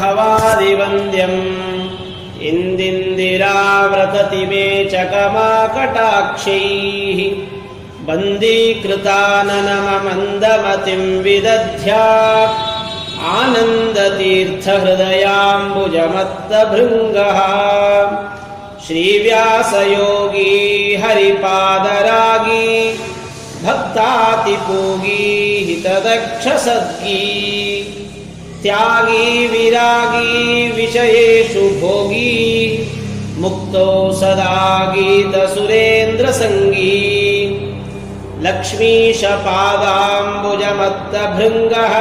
भवादिवन्द्यम्। इन्दिन्दिराव्रतति मे चकमाकटाक्षैः बन्दीकृताननममन्दमतिम् विदध्या। आनन्दतीर्थहृदयाम्बुजमत्तभृङ्गः। श्रीव्यासयोगी हरिपादरागी। भक्तातिपूगी हितदक्षसद्गी त्यागी विरागी विषयेषु भोगी। मुक्तो सदा गीतसुरेन्द्रसङ्गी। लक्ष्मीशपादाम्बुजमत्तभृङ्गः।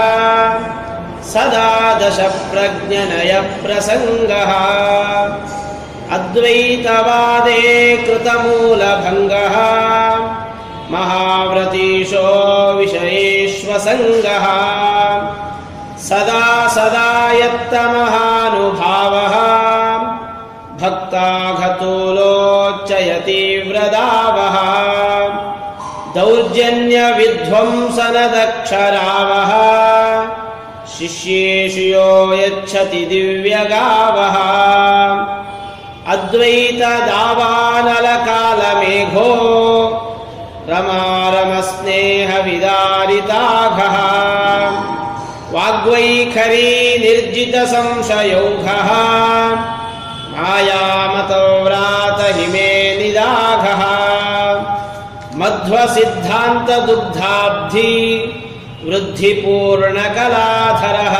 सदा दशप्रज्ञनयप्रसङ्गः। अद्वैतवादे कृतमूलभङ्गः। महाव्रतीशो विषयेष्वसङ्गः यत्तमहानुभावः भक्ताघतोलोच्चयतीव्रदावः। दौर्जन्यविध्वंसनदक्षरावः। शिष्येषु यो यच्छति दिव्यगावः। अद्वैतदावानलकालमेघो। रमारमस्नेहविदारिताघः वाग्वैखरी निर्जितसंशयौघः मायामतव्रातहिमे निदाघः। मध्वसिद्धान्तदुग्धाब्धि वृद्धिपूर्णकलाधरः।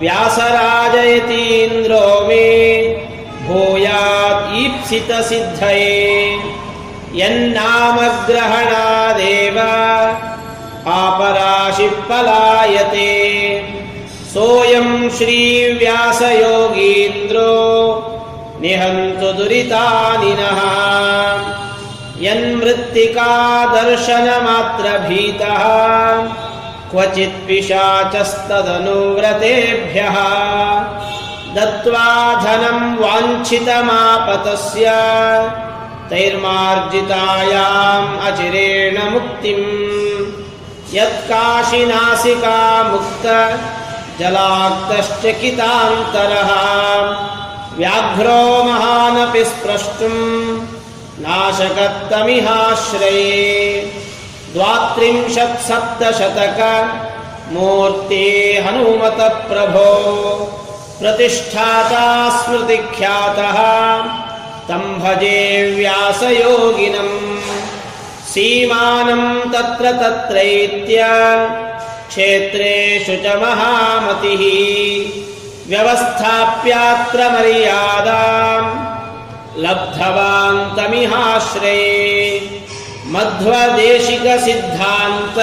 व्यासराजयतीन्द्रो मे भूयात् ईप्सितसिद्धये। यन्नामग्रहणादेव पापराशिः पलायते सोऽयं श्रीव्यासयोगीन्द्रो निहन्तु दुरितानि नः यन्मृत्तिकादर्शनमात्रभीतः क्वचित् पिशाचस्तदनुव्रतेभ्यः। दत्त्वा धनं वाञ्छितमापतस्य तैर्मार्जितायाम् अचिरेण मुक्तिम् यत्काशिनासिका मुक्त जलाक्तश्चकितान्तरः व्याघ्रो महानपि स्प्रष्टुम् नाशकत्तमिहाश्रये। द्वात्रिंशत्सप्तशतक मूर्ते हनुमतप्रभो प्रतिष्ठाता स्मृतिख्यातः। तं भजे व्यासयोगिनम् सीमानं तत्र तत्रैत्य क्षेत्रेषु च महामतिः व्यवस्थाप्यात्र मर्यादाम् लब्धवान्तमिहाश्रये मध्वदेशिकसिद्धान्त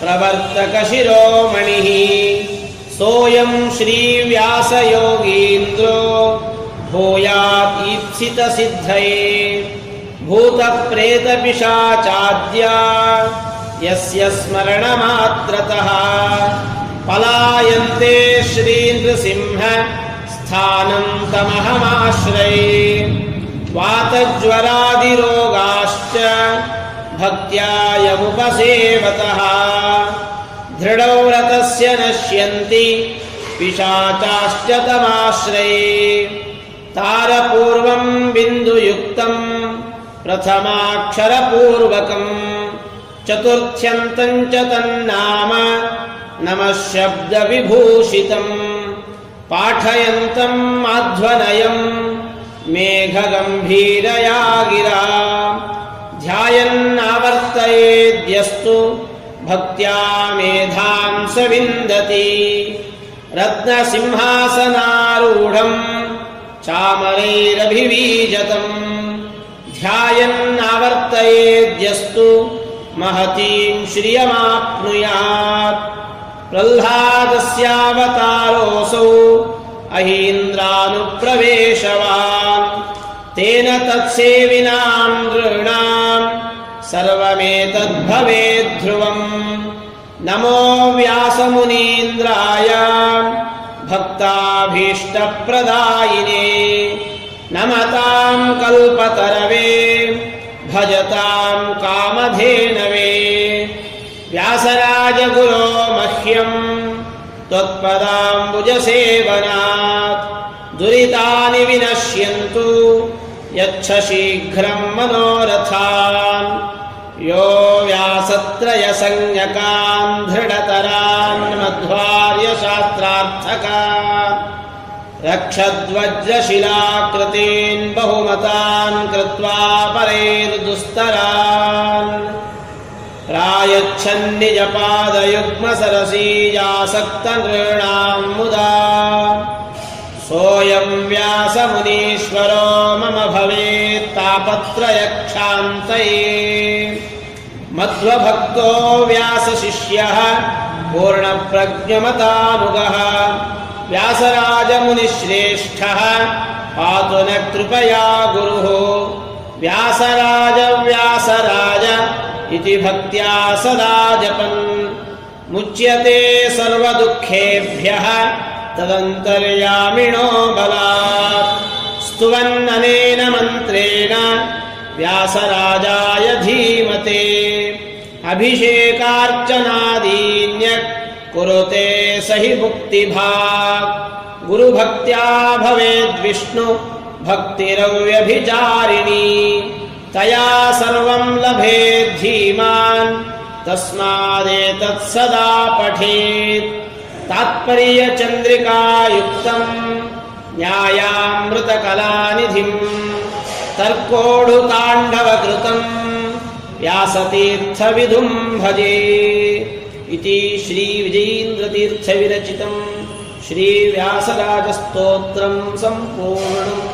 प्रवर्तकशिरोमणिः सोऽयं श्रीव्यासयोगीन्द्रो भूयातीप्सितसिद्धये भूतप्रेतपिशाचाद्या यस्य स्मरणमात्रतः पलायन्ते श्रीनृसिंह स्थानं तमहमाश्रये। वातज्वरादिरोगाश्च भक्त्या यमुपसेवतः। दृढव्रतस्य नश्यन्ति पिशाचाश्च तमाश्रये। तारपूर्वं बिन्दुयुक्तम् प्रथमाक्षरपूर्वकम् चतुर्थ्यन्तम् च तन्नाम नमः शब्दविभूषितम् पाठयन्तम् माध्वनयम् मेघगम्भीरया गिरा ध्यायन्नावर्तयेद्यस्तु भक्त्या मेधां स विन्दति रत्नसिंहासनारूढम् चामरैरभिवीजतम् ध्यायन्नावर्तयेद्यस्तु महतीं श्रियमाप्नुयात्। प्रह्लादस्यावतारोऽसौ अहीन्द्रानुप्रवेशवान्। तेन तत्सेविनां नृणाम् सर्वमेतद्भवेद्ध्रुवम् नमो व्यासमुनीन्द्राय। भक्ताभीष्टप्रदायिने नमतां कल्पतरवे भजतां कामधेनवे। व्यासराजगुरो मह्यम् त्वत्पदाम्बुजसेवनात् दुरितानि विनश्यन्तु यच्छ शीघ्रम् मनोरथान्। यो व्यासत्रयसंज्ञकान् धृढतरान् मध्वार्यशास्त्रार्थकान् रक्षद्वज्रशिलाकृतीन् बहुमतान् कृत्वा परेर्दुस्तरान्। प्रायच्छन्निजपादयुग्मसरसीयासक्तनृणाम् मुदा। सोऽयम् व्यासमुनीश्वरो मम भवेत्तापत्रयक्षान्तये मध्वभक्तो व्यासशिष्यः पूर्णप्रज्ञमतानुगः व्यासराजमुनिश्रेष्ठः। पातु न कृपया गुरुः। व्यासराज व्यासराज इति भक्त्या सदा जपन्। मुच्यते सर्वदुःखेभ्यः। तदन्तर्यामिणो बलात्। स्तुवन्ननेन मन्त्रेण व्यासराजाय धीमते। अभिषेकार्चनादीन्य कुरुते स हि मुक्तिभाक् गुरुभक्त्या भवेद्विष्णु भक्तिरव्यभिचारिणी। तया सर्वम् लभेद्धीमान् तस्मादेतत् सदा पठेत्। तात्पर्यचन्द्रिकायुक्तम् न्यायामृतकलानिधिम् तर्कोढुताण्डवकृतम् व्यासतीर्थविधुम् भजे इति श्रीविजयीन्द्रतीर्थविरचितम् श्रीव्यासराजस्तोत्रम् सम्पूर्णम्